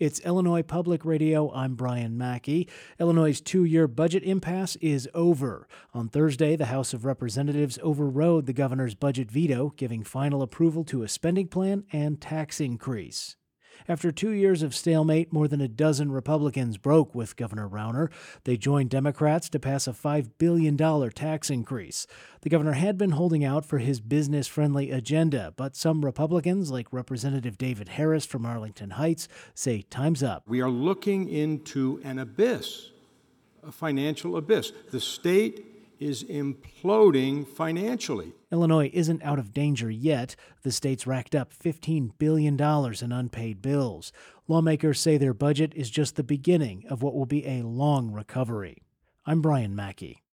It's Illinois Public Radio. I'm Brian Mackey. Illinois' two year budget impasse is over. On Thursday, the House of Representatives overrode the governor's budget veto, giving final approval to a spending plan and tax increase. After two years of stalemate, more than a dozen Republicans broke with Governor Rauner. They joined Democrats to pass a $5 billion tax increase. The governor had been holding out for his business friendly agenda, but some Republicans, like Representative David Harris from Arlington Heights, say time's up. We are looking into an abyss, a financial abyss. The state is imploding financially. Illinois isn't out of danger yet. The state's racked up $15 billion in unpaid bills. Lawmakers say their budget is just the beginning of what will be a long recovery. I'm Brian Mackey.